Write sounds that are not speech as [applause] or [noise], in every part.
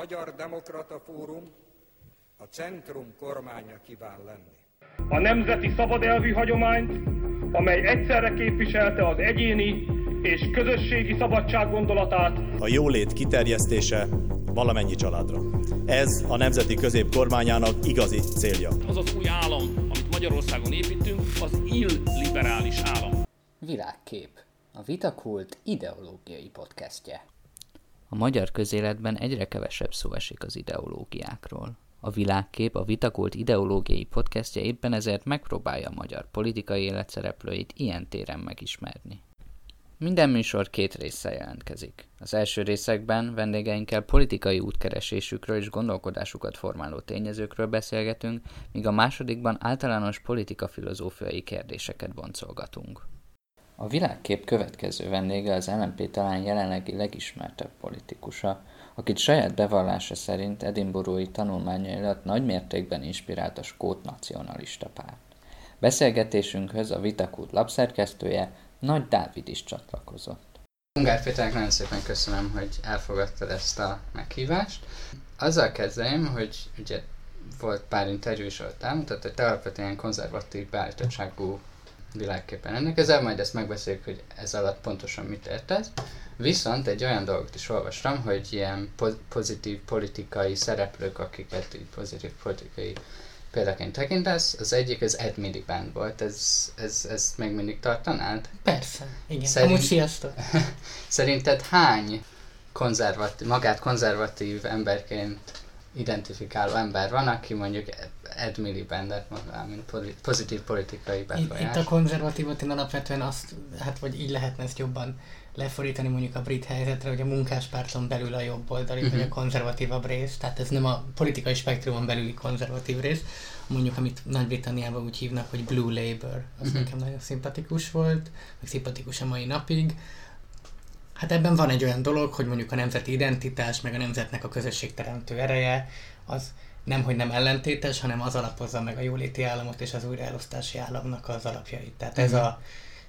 Magyar Demokrata Fórum a Centrum kormánya kíván lenni. A nemzeti szabadelvű hagyományt, amely egyszerre képviselte az egyéni és közösségi szabadság gondolatát. A jólét kiterjesztése valamennyi családra. Ez a nemzeti középkormányának igazi célja. Az az új állam, amit Magyarországon építünk, az illiberális állam. Világkép. A Vitakult ideológiai podcastje. A magyar közéletben egyre kevesebb szó esik az ideológiákról. A világkép, a Vitakult ideológiai podcastje éppen ezért megpróbálja a magyar politikai élet szereplőit ilyen téren megismerni. Minden műsor két résszel jelentkezik. Az első részekben vendégeinkkel politikai útkeresésükről és gondolkodásukat formáló tényezőkről beszélgetünk, míg a másodikban általános politika-filozófiai kérdéseket boncolgatunk. A világkép következő vendége az LNP talán jelenlegi legismertebb politikusa, akit saját bevallása szerint edinburghi tanulmányailat nagy mértékben inspirált a skót nacionalista párt. Beszélgetésünkhöz a Vitakút lapszerkesztője Nagy Dávid is csatlakozott. Ungár Péternek nagyon szépen köszönöm, hogy elfogadtad ezt a meghívást. Azzal kezdeném, hogy ugye volt pár interjú is, ahol elmutatott, hogy te alapvetően konzervatív beállítottságú világképpen ennek ezzel, majd ezt megbeszéljük, hogy ez alatt pontosan mit értesz. Viszont egy olyan dolgot is olvastam, hogy ilyen pozitív politikai szereplők, akiket így pozitív politikai példaként tekintesz, az egyik az Ed Miliband volt, ez, ez, ezt még mindig tartanád? Persze, igen. Szerint... Amúgy sziasztok! [laughs] Szerinted hány konzervatív, magát konzervatív emberként identifikáló ember van, aki mondjuk Ed Milibandet mondaná, mint pozitív politikai befolyás. Itt, itt a konzervatívot én alapvetően azt, hát vagy így lehetne ezt jobban lefordítani mondjuk a brit helyzetre, hogy a munkáspárton belül a jobb oldali, uh-huh. vagy a mhm. konzervatívabb rész, tehát ez nem a politikai spektrumon belüli konzervatív rész, mondjuk amit Nagy-Britanniában úgy hívnak, hogy Blue Labour, az uh-huh. nekem nagyon szimpatikus volt, meg szimpatikus a mai napig. Hát ebben van egy olyan dolog, hogy mondjuk a nemzeti identitás, meg a nemzetnek a közösségteremtő ereje, az nem, hogy nem ellentétes, hanem az alapozza meg a jóléti államot és az újraelosztási államnak az alapjait. Tehát uh-huh. ez mhm. a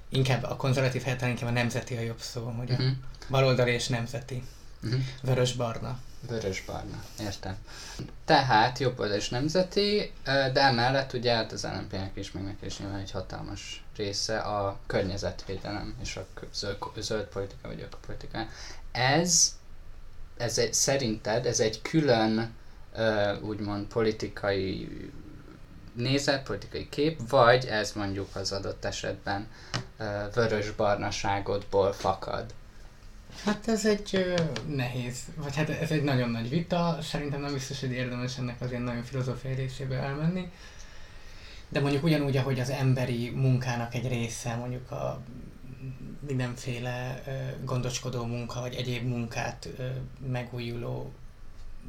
inkább a konzervatív helyet inkább a nemzeti a jobb szó, hogy uh-huh. mhm. baloldali és nemzeti. Uh-huh. Vörös-barna. Vörös-barna, értem. Tehát jobb és nemzeti, de emellett ugye hát az LNP-nek is, meg neki is nyilván egy hatalmas része a környezetvédelem és a zöld, zöld politika vagy ökopolitika. Ez, ez egy, szerinted ez egy külön úgymond politikai nézet, politikai kép, vagy ez mondjuk az adott esetben vörös-barnaságodból fakad? Hát ez egy nehéz, vagy hát ez egy nagyon nagy vita, szerintem nem biztos, hogy érdemes ennek az ilyen nagyon filozófiai részébe elmenni. De mondjuk ugyanúgy, ahogy az emberi munkának egy része, mondjuk a mindenféle gondoskodó munka, vagy egyéb munkát megújuló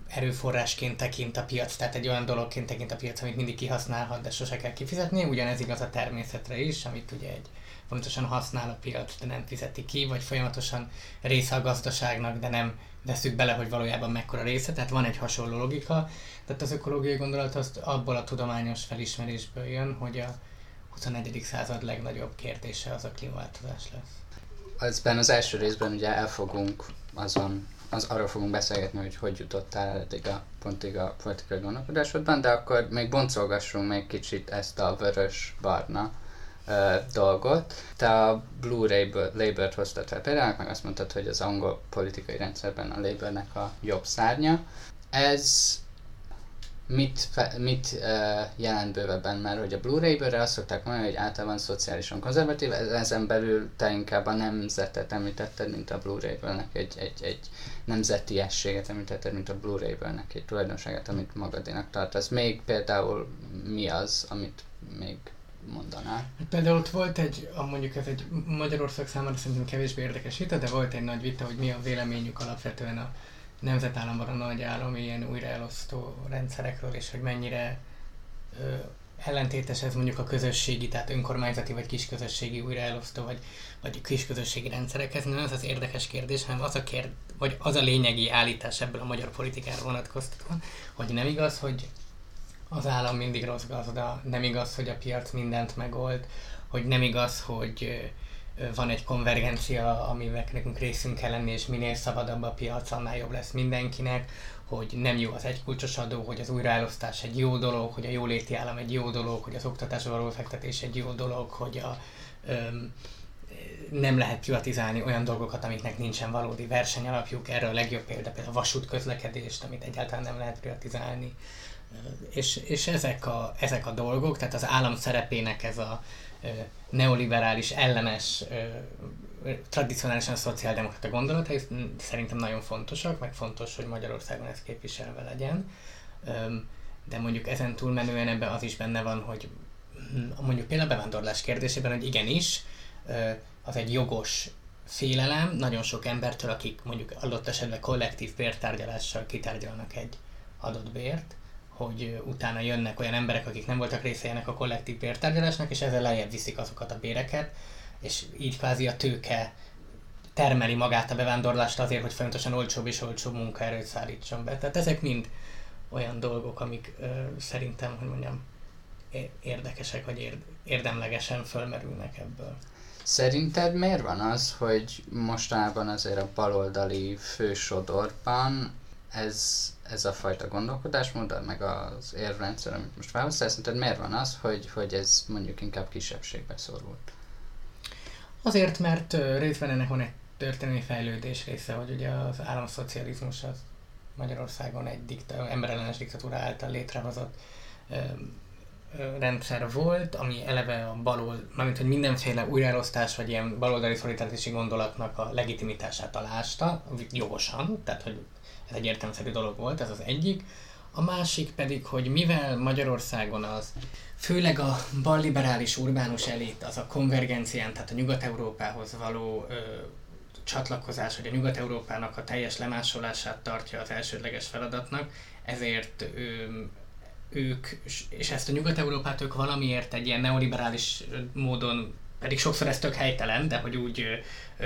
erőforrásként tekint a piac, tehát egy olyan dologként tekint a piac, amit mindig kihasználhat, de sose kell kifizetni. Ugyanez igaz a természetre is, amit ugye egy folyamatosan használ a piac, de nem fizeti ki, vagy folyamatosan része a gazdaságnak, de nem veszük bele, hogy valójában mekkora része, tehát van egy hasonló logika. Tehát az ökológiai gondolat az abból a tudományos felismerésből jön, hogy a 21. század legnagyobb kérdése az a klímaváltozás lesz. Azben az első részben ugye elfogunk azon az arról fogunk beszélgetni, hogy hogy jutottál eddig a pontig a politikai gondolkodásodban, de akkor még boncolgassunk még kicsit ezt a vörös-barna dolgot. Te a Blue Labour-t hoztad fel például, meg azt mondtad, hogy az angol politikai rendszerben a Labournek a jobb szárnya. Ez mit, mit jelent bővebben, mert hogy a Blu-ray-bőre azt szokták mondani, hogy általában szociálisan konzervatív, ezen belül te inkább a nemzetet említetted, mint a Blu-ray-bőrnek egy, egy, egy nemzetiességet említetted, mint a Blu-ray-bőrnek egy tulajdonságát, amit magadénak tartasz. Még például mi az, amit még mondanál? Hát például ott volt egy, mondjuk ez egy Magyarország számára szerintem kevésbé érdekes vita, de volt egy nagy vita, hogy mi a véleményük alapvetően a nemzetállamban a nagy állami ilyen újraelosztó rendszerekről, és hogy mennyire ö, ellentétes ez mondjuk a közösségi, tehát önkormányzati vagy kisközösségi újraelosztó, vagy, vagy kisközösségi rendszerekhez. Nem ez az érdekes kérdés, hanem az a, kérd, vagy az a lényegi állítás ebből a magyar politikára vonatkoztatva, hogy nem igaz, hogy az állam mindig rossz gazda, nem igaz, hogy a piac mindent megold, hogy nem igaz, hogy van egy konvergencia, amivel nekünk részünk kell lenni, és minél szabadabb a piac, annál jobb lesz mindenkinek, hogy nem jó az egykulcsos adó, hogy az újraelosztás egy jó dolog, hogy a jóléti állam egy jó dolog, hogy az oktatásra való fektetés egy jó dolog, hogy a, öm, nem lehet privatizálni olyan dolgokat, amiknek nincsen valódi versenyalapjuk. Erre a legjobb példa például a vasútközlekedést, amit egyáltalán nem lehet privatizálni. És, és ezek, a, ezek a dolgok, tehát az állam szerepének ez a neoliberális, ellenes, tradicionálisan szociáldemokrata gondolatai szerintem nagyon fontosak, meg fontos, hogy Magyarországon ez képviselve legyen. De mondjuk ezen túlmenően ebben az is benne van, hogy hm, mondjuk például a bevándorlás kérdésében, hogy igenis, az egy jogos félelem nagyon sok embertől, akik mondjuk adott esetben kollektív bértárgyalással kitárgyalnak egy adott bért, hogy utána jönnek olyan emberek, akik nem voltak része ennek a kollektív bértárgyalásnak, és ezzel lejjebb viszik azokat a béreket, és így kvázi a tőke termeli magát a bevándorlást azért, hogy folyamatosan olcsóbb és olcsóbb munkaerőt szállítson be. Tehát ezek mind olyan dolgok, amik ö, szerintem, hogy mondjam, érdekesek, vagy érdemlegesen fölmerülnek ebből. Szerinted miért van az, hogy mostanában azért a baloldali fősodorban ez, ez a fajta gondolkodásmód, meg az érvrendszer, amit most felhoztál, szerinted miért van az, hogy, hogy ez mondjuk inkább kisebbségbe szorult? Azért, mert részben ennek van egy történelmi fejlődés része, hogy ugye az államszocializmus az Magyarországon egy dikta, emberellenes diktatúra által létrehozott rendszer volt, ami eleve a balol, mármint hogy mindenféle újraelosztás vagy ilyen baloldali szolidaritási gondolatnak a legitimitását alásta, jogosan, tehát hogy ez egy értelmszerű dolog volt, ez az egyik. A másik pedig, hogy mivel Magyarországon az főleg a balliberális urbánus elit, az a konvergencián, tehát a Nyugat-Európához való ö, csatlakozás, hogy a Nyugat-Európának a teljes lemásolását tartja az elsődleges feladatnak, ezért ö, ők, és ezt a Nyugat-Európát ők valamiért egy ilyen neoliberális módon pedig sokszor ez tök helytelen, de hogy úgy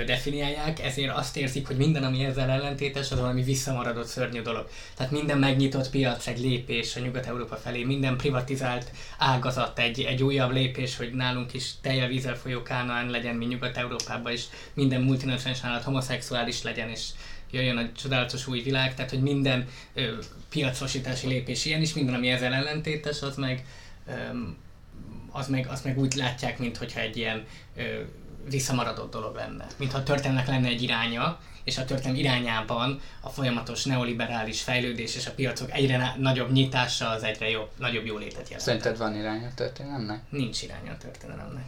definiálják, ezért azt érzik, hogy minden, ami ezzel ellentétes, az valami visszamaradott szörnyű dolog. Tehát minden megnyitott piac egy lépés a Nyugat-Európa felé, minden privatizált ágazat egy, egy újabb lépés, hogy nálunk is telje vízzel folyó kánaán legyen, mint Nyugat-Európában, és minden multinacionális állat homoszexuális legyen, és jöjjön a csodálatos új világ, tehát hogy minden ö, piacosítási lépés ilyen is, minden, ami ezzel ellentétes, az meg, ö, az meg, az meg úgy látják, mintha egy ilyen ö, visszamaradott dolog lenne. Mintha a történelmek lenne egy iránya, és a történelem irányában a folyamatos neoliberális fejlődés és a piacok egyre nagyobb nyitása az egyre jobb, nagyobb jólétet jelent. Szerinted van iránya a történelemnek? Nincs iránya a történelemnek.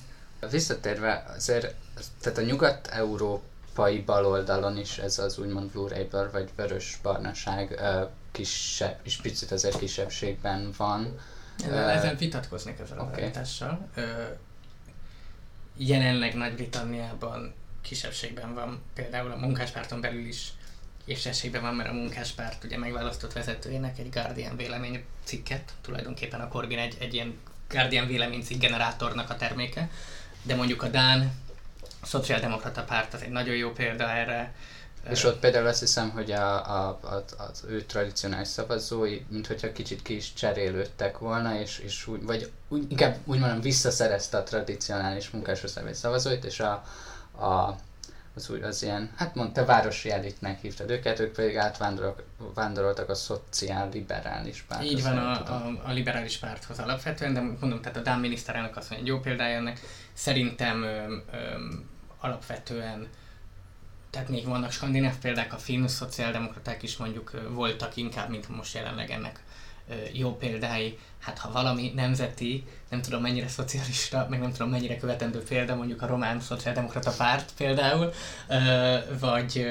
Visszatérve, azért, tehát a Nyugat-Európa európai baloldalon is ez az úgymond Blue Raper vagy vörös barnaság kisebb, és picit azért kisebbségben van. Ezzel, ezen vitatkoznék ezzel okay. a állítással. Jelenleg Nagy-Britanniában kisebbségben van, például a munkáspárton belül is kisebbségben van, mert a munkáspárt ugye megválasztott vezetőjének egy Guardian vélemény cikket, tulajdonképpen a Corbyn egy, egy ilyen Guardian véleménycikk generátornak a terméke, de mondjuk a Dán a Szociáldemokrata Párt az egy nagyon jó példa erre. És ott például azt hiszem, hogy a, a, a, az ő tradicionális szavazói, mint hogyha kicsit ki is cserélődtek volna, és, és úgy, vagy úgy, inkább úgy mondom, visszaszerezte a tradicionális munkásosztály szavazóit, és a, a az, úgy, az ilyen, hát mondta, városi elitnek hívtad őket, ők pedig átvándoroltak a szociál-liberális párthoz. Így van a, a, a, liberális párthoz alapvetően, de mondom, tehát a Dán miniszterelnök azt mondja, egy jó példája ennek. Szerintem ö, ö, alapvetően tehát még vannak skandináv példák, a finn szociáldemokraták is mondjuk voltak inkább, mint most jelenleg ennek jó példái. Hát ha valami nemzeti, nem tudom mennyire szocialista, meg nem tudom mennyire követendő példa, mondjuk a román szociáldemokrata párt például, vagy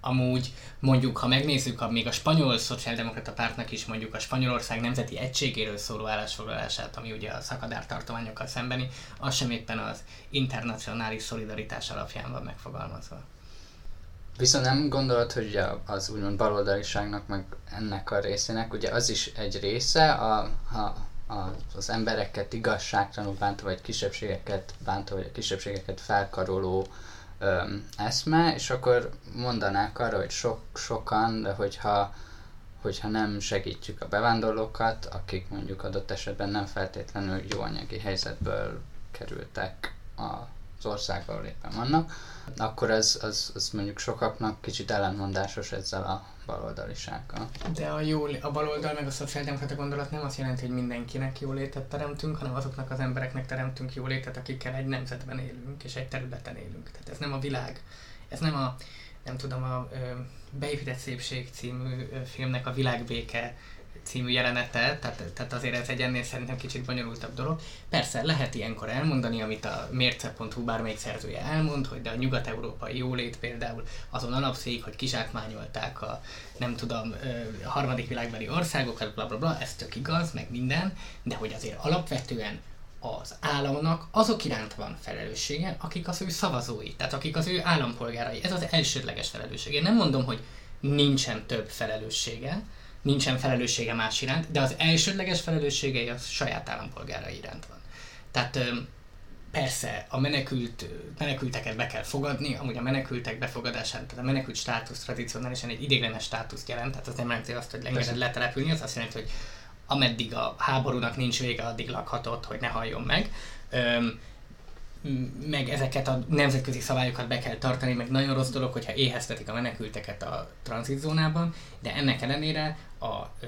amúgy mondjuk, ha megnézzük a, még a spanyol szociáldemokrata pártnak is mondjuk a Spanyolország nemzeti egységéről szóló állásfoglalását, ami ugye a szakadár tartományokkal szembeni, az sem éppen az internacionális szolidaritás alapján van megfogalmazva. Viszont nem gondolod, hogy az úgymond baloldaliságnak, meg ennek a részének, ugye az is egy része, a, a, a, az embereket igazságtalanul bántó, vagy kisebbségeket bántó, vagy a kisebbségeket felkaroló öm, eszme, és akkor mondanák arra, hogy sok, sokan, de hogyha, hogyha nem segítjük a bevándorlókat, akik mondjuk adott esetben nem feltétlenül jó anyagi helyzetből kerültek a az ország, ahol éppen vannak, akkor az, az, az mondjuk sokaknak kicsit ellentmondásos ezzel a baloldalisággal. De a, jól, a baloldal meg a szociáldemokrata gondolat nem azt jelenti, hogy mindenkinek jólétet teremtünk, hanem azoknak az embereknek teremtünk jólétet, akikkel egy nemzetben élünk és egy területen élünk. Tehát ez nem a világ, ez nem a, nem tudom, a Beépített Szépség című filmnek a világbéke című jelenete, tehát, tehát azért ez egy ennél szerintem kicsit bonyolultabb dolog. Persze lehet ilyenkor elmondani, amit a mérce.hu bármelyik szerzője elmond, hogy de a nyugat-európai jólét például azon alapszik, hogy kizsákmányolták a nem tudom, a harmadik világbeli országokat, bla bla bla, ez tök igaz, meg minden, de hogy azért alapvetően az államnak azok iránt van felelőssége, akik az ő szavazói, tehát akik az ő állampolgárai. Ez az elsődleges felelőssége. Én nem mondom, hogy nincsen több felelőssége, nincsen felelőssége más iránt, de az elsődleges felelőssége a saját állampolgárai iránt van. Tehát persze a menekült, menekülteket be kell fogadni, amúgy a menekültek befogadásán, tehát a menekült státusz tradicionálisan egy idéglenes státuszt jelent, tehát az nem jelenti azt, hogy engeded letelepülni, az azt jelenti, hogy ameddig a háborúnak nincs vége, addig lakhatod, hogy ne halljon meg. Öm, meg ezeket a nemzetközi szabályokat be kell tartani, meg nagyon rossz dolog, hogyha éheztetik a menekülteket a tranzitzónában, de ennek ellenére a ö,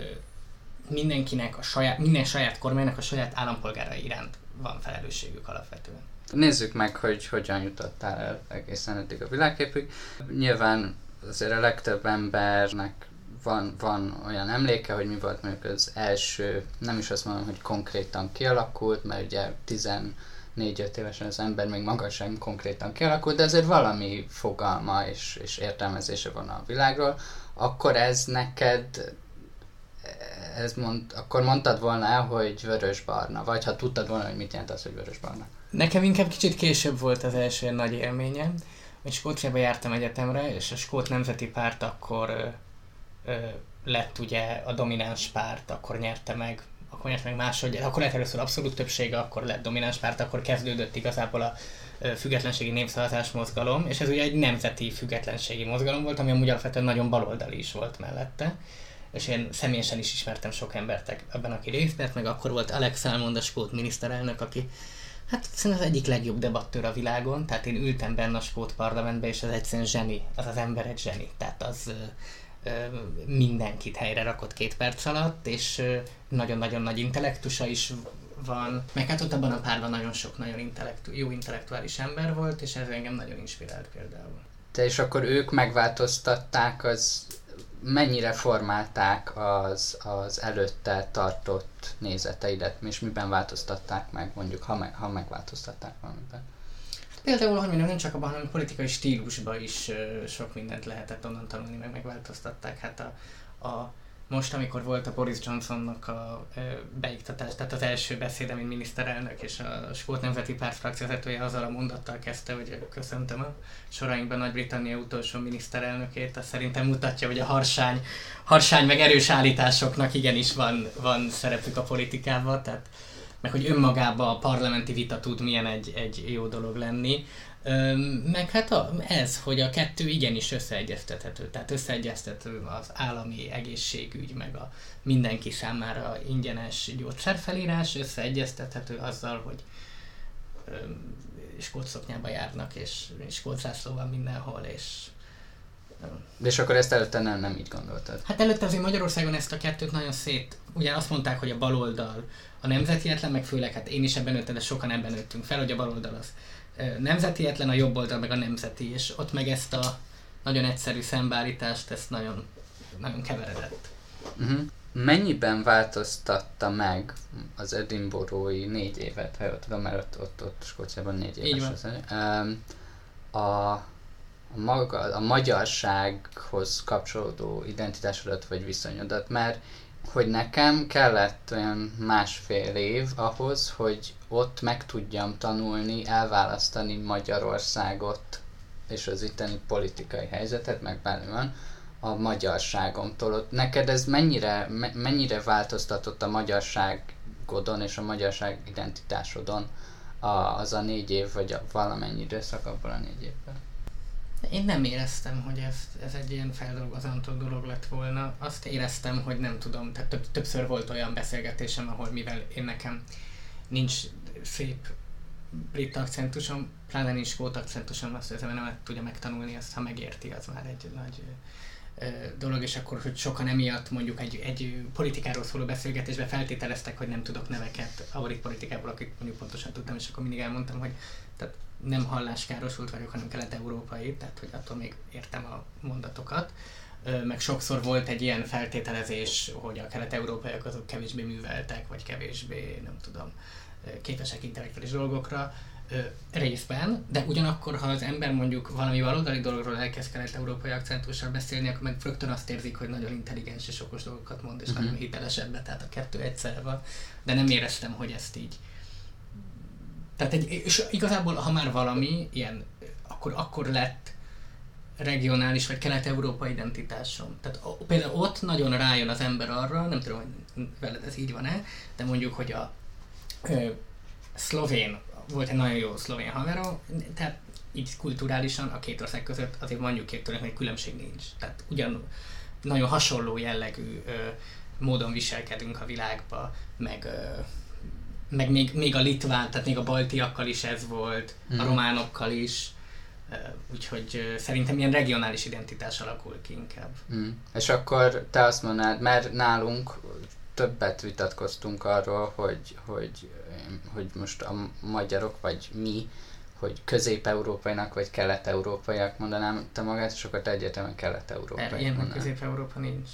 mindenkinek, a saját, minden saját kormánynak a saját állampolgárai iránt van felelősségük alapvetően. Nézzük meg, hogy hogyan jutottál el egészen eddig a világképig. Nyilván azért a legtöbb embernek van, van olyan emléke, hogy mi volt mondjuk az első, nem is azt mondom, hogy konkrétan kialakult, mert ugye 14-5 évesen az ember még maga sem konkrétan kialakult, de azért valami fogalma és, és értelmezése van a világról, akkor ez neked ez mond, akkor mondtad volna el, hogy vörös-barna, vagy ha tudtad volna, hogy mit jelent az, hogy vörös-barna? Nekem inkább kicsit később volt az első nagy élményem, hogy Skóciába jártam egyetemre, és a Skót Nemzeti Párt akkor ö, lett ugye a domináns párt, akkor nyerte meg, akkor nyerte meg máshogy, akkor lett először abszolút többsége, akkor lett domináns párt, akkor kezdődött igazából a függetlenségi népszavazás mozgalom, és ez ugye egy nemzeti függetlenségi mozgalom volt, ami amúgy alapvetően nagyon baloldali is volt mellette. És én személyesen is ismertem sok embert ebben, aki részt vett, meg akkor volt Alex Salmond, a skót miniszterelnök, aki hát szerintem az egyik legjobb debattőr a világon, tehát én ültem benne a skót parlamentben, és az egyszerűen zseni, az az ember egy zseni, tehát az mindenkit helyre rakott két perc alatt, és nagyon-nagyon nagy intellektusa is van. Meg hát ott abban a párban nagyon sok nagyon intellektu- jó intellektuális ember volt, és ez engem nagyon inspirált például. Te és akkor ők megváltoztatták az mennyire formálták az, az előtte tartott nézeteidet, és miben változtatták meg, mondjuk, ha, meg, ha megváltoztatták valamiben? Például, hogy mondjam, nem csak abban, hanem politikai stílusban is sok mindent lehetett onnan tanulni, meg megváltoztatták. Hát a, a most, amikor volt a Boris Johnsonnak a beiktatás, tehát az első beszéde, mint miniszterelnök, és a Skót Nemzeti Párt frakcióvezetője azzal a mondattal kezdte, hogy köszöntöm a sorainkban Nagy-Britannia utolsó miniszterelnökét, az szerintem mutatja, hogy a harsány, harsány meg erős állításoknak igenis van, van szerepük a politikában, tehát meg hogy önmagában a parlamenti vita tud milyen egy, egy jó dolog lenni. Meg hát a, ez, hogy a kettő igenis összeegyeztethető. Tehát összeegyeztető az állami egészségügy, meg a mindenki számára ingyenes gyógyszerfelírás, összeegyeztethető azzal, hogy skótszoknyába járnak, és skótszászló van mindenhol, és de és akkor ezt előtte nem, nem így gondoltad? Hát előtte azért Magyarországon ezt a kettőt nagyon szét... Ugye azt mondták, hogy a baloldal a nemzetietlen, meg főleg hát én is ebben nőttem, de sokan ebben nőttünk fel, hogy a baloldal az nemzetietlen, a jobb oldal meg a nemzeti, és ott meg ezt a nagyon egyszerű szembeállítást, ezt nagyon, nagyon keveredett. Uh-huh. Mennyiben változtatta meg az Edinburghi négy évet, ha jól tudom, mert ott, ott, ott Skóciában négy éves az, a, a, maga, a magyarsághoz kapcsolódó identitásodat vagy viszonyodat, mert hogy nekem kellett olyan másfél év ahhoz, hogy ott meg tudjam tanulni, elválasztani Magyarországot és az itteni politikai helyzetet, meg van, a magyarságomtól. Ott neked ez mennyire, me, mennyire változtatott a magyarságodon és a magyarság identitásodon a, az a négy év, vagy a valamennyi időszak abból a négy évben? Én nem éreztem, hogy ez, ez egy ilyen feldolgozantó dolog lett volna. Azt éreztem, hogy nem tudom, tehát több, többször volt olyan beszélgetésem, ahol mivel én nekem nincs szép brit akcentusom, pláne nincs skót akcentusom, azt az nem tudja megtanulni, azt ha megérti, az már egy nagy dolog, és akkor, hogy sokan emiatt mondjuk egy, egy politikáról szóló beszélgetésben feltételeztek, hogy nem tudok neveket a brit politikából, akik mondjuk pontosan tudtam, és akkor mindig elmondtam, hogy tehát nem halláskárosult vagyok, hanem kelet-európai, tehát hogy attól még értem a mondatokat. Meg sokszor volt egy ilyen feltételezés, hogy a kelet-európaiak azok kevésbé műveltek, vagy kevésbé, nem tudom, képesek intellektuális dolgokra, részben, de ugyanakkor, ha az ember mondjuk valami baloldali dologról elkezd kelet-európai akcentussal beszélni, akkor meg rögtön azt érzik, hogy nagyon intelligens és okos dolgokat mond, és uh-huh. nagyon hitelesebben, tehát a kettő egyszer van, de nem éreztem, hogy ezt így tehát egy, és igazából, ha már valami ilyen, akkor, akkor lett regionális vagy kelet-európai identitásom. Tehát például ott nagyon rájön az ember arra, nem tudom, hogy veled ez így van-e, de mondjuk, hogy a ö, szlovén, volt egy nagyon jó szlovén haveró, tehát így kulturálisan a két ország között azért mondjuk két hogy különbség nincs. Tehát ugyan nagyon hasonló jellegű ö, módon viselkedünk a világba, meg ö, meg még, még a litván, tehát még a baltiakkal is ez volt, mm. a mhm. románokkal is, úgyhogy szerintem ilyen regionális identitás alakul ki inkább. Mm. És akkor te azt mondnád, mert nálunk többet vitatkoztunk arról, hogy, hogy, hogy most a magyarok, vagy mi, hogy közép-európainak vagy kelet-európaiak mondanám te magát, és akkor te egyetemen kelet-európai. Ilyen közép-európa nincs.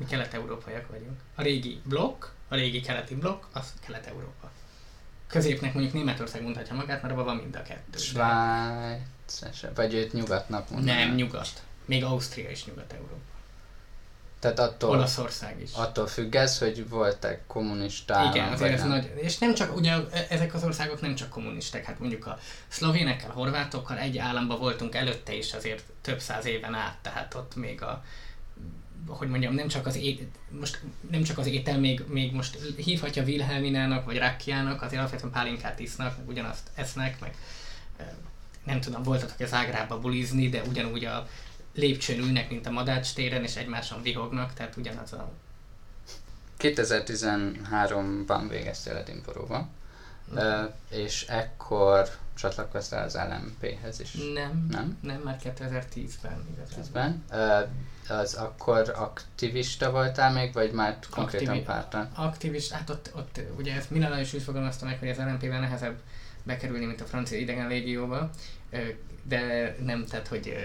Mi kelet-európaiak vagyunk. A régi blokk, a régi keleti blokk, az Kelet-Európa. Középnek mondjuk Németország mondhatja magát, mert abban van mind a kettő. Svájc, vagy őt nyugatnak mondaná. Nem, nyugat. Még Ausztria is Nyugat-Európa. Tehát attól, Olaszország is. Attól függ ez, hogy voltak kommunisták. Igen, azért ez nagy, és nem csak, ugye ezek az országok nem csak kommunisták, hát mondjuk a szlovénekkel, horvátokkal egy államban voltunk előtte is azért több száz éven át, tehát ott még a hogy mondjam, nem csak az, é, most nem csak az étel, még, még most hívhatja Wilhelminának, vagy Rakkiának, azért alapvetően pálinkát isznak, meg ugyanazt esznek, meg nem tudom, voltatok az ágrába bulizni, de ugyanúgy a lépcsőn ülnek, mint a Madács téren, és egymáson vihognak, tehát ugyanaz a... 2013-ban végeztél Edinburghba, és ekkor csatlakoztál az LMP-hez is? Nem, nem, nem már 2010-ben igazából. 10-ben. Az akkor aktivista voltál még, vagy már konkrétan Aktivi- párton? Aktivista, hát ott, ott ugye ezt minden is úgy fogalmazta meg, hogy az LMP-ben nehezebb bekerülni, mint a francia idegen légióba, de nem, tehát hogy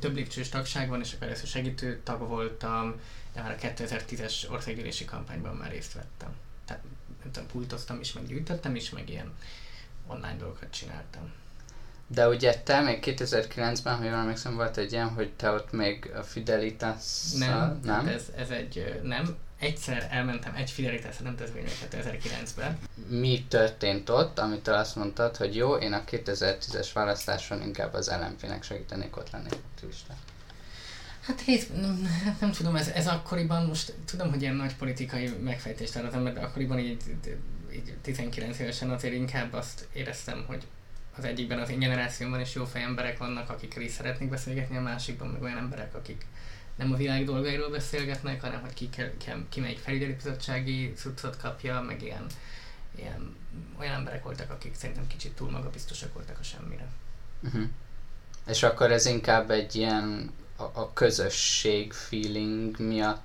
több lépcsős tagság van, és akkor először segítő tag voltam, de már a 2010-es országgyűlési kampányban már részt vettem. Tehát nem tudom, pultoztam is, meg gyűjtöttem is, meg ilyen online dolgokat csináltam. De ugye te még 2009-ben, ha jól emlékszem, volt egy ilyen, hogy te ott még a fidelitas Nem, nem? Ez, ez egy, nem. Egyszer elmentem egy Fidelitas rendezvényre 2009-ben. Mi történt ott, amitől azt mondtad, hogy jó, én a 2010-es választáson inkább az LMP-nek segítenék ott lenni aktivista? Hát hét, nem, hát nem tudom, ez, ez akkoriban, most tudom, hogy ilyen nagy politikai megfejtést az ember, de akkoriban így, így 19 évesen azért inkább azt éreztem, hogy az egyikben az én generációmban is jó emberek vannak, akikkel is szeretnék beszélgetni, a másikban meg olyan emberek, akik nem a világ dolgairól beszélgetnek, hanem hogy ki, kell, ki melyik felügyelőbizottsági cuccot kapja, meg ilyen, ilyen olyan emberek voltak, akik szerintem kicsit túl magabiztosak voltak a semmire. Uh-huh. És akkor ez inkább egy ilyen a, a közösség feeling miatt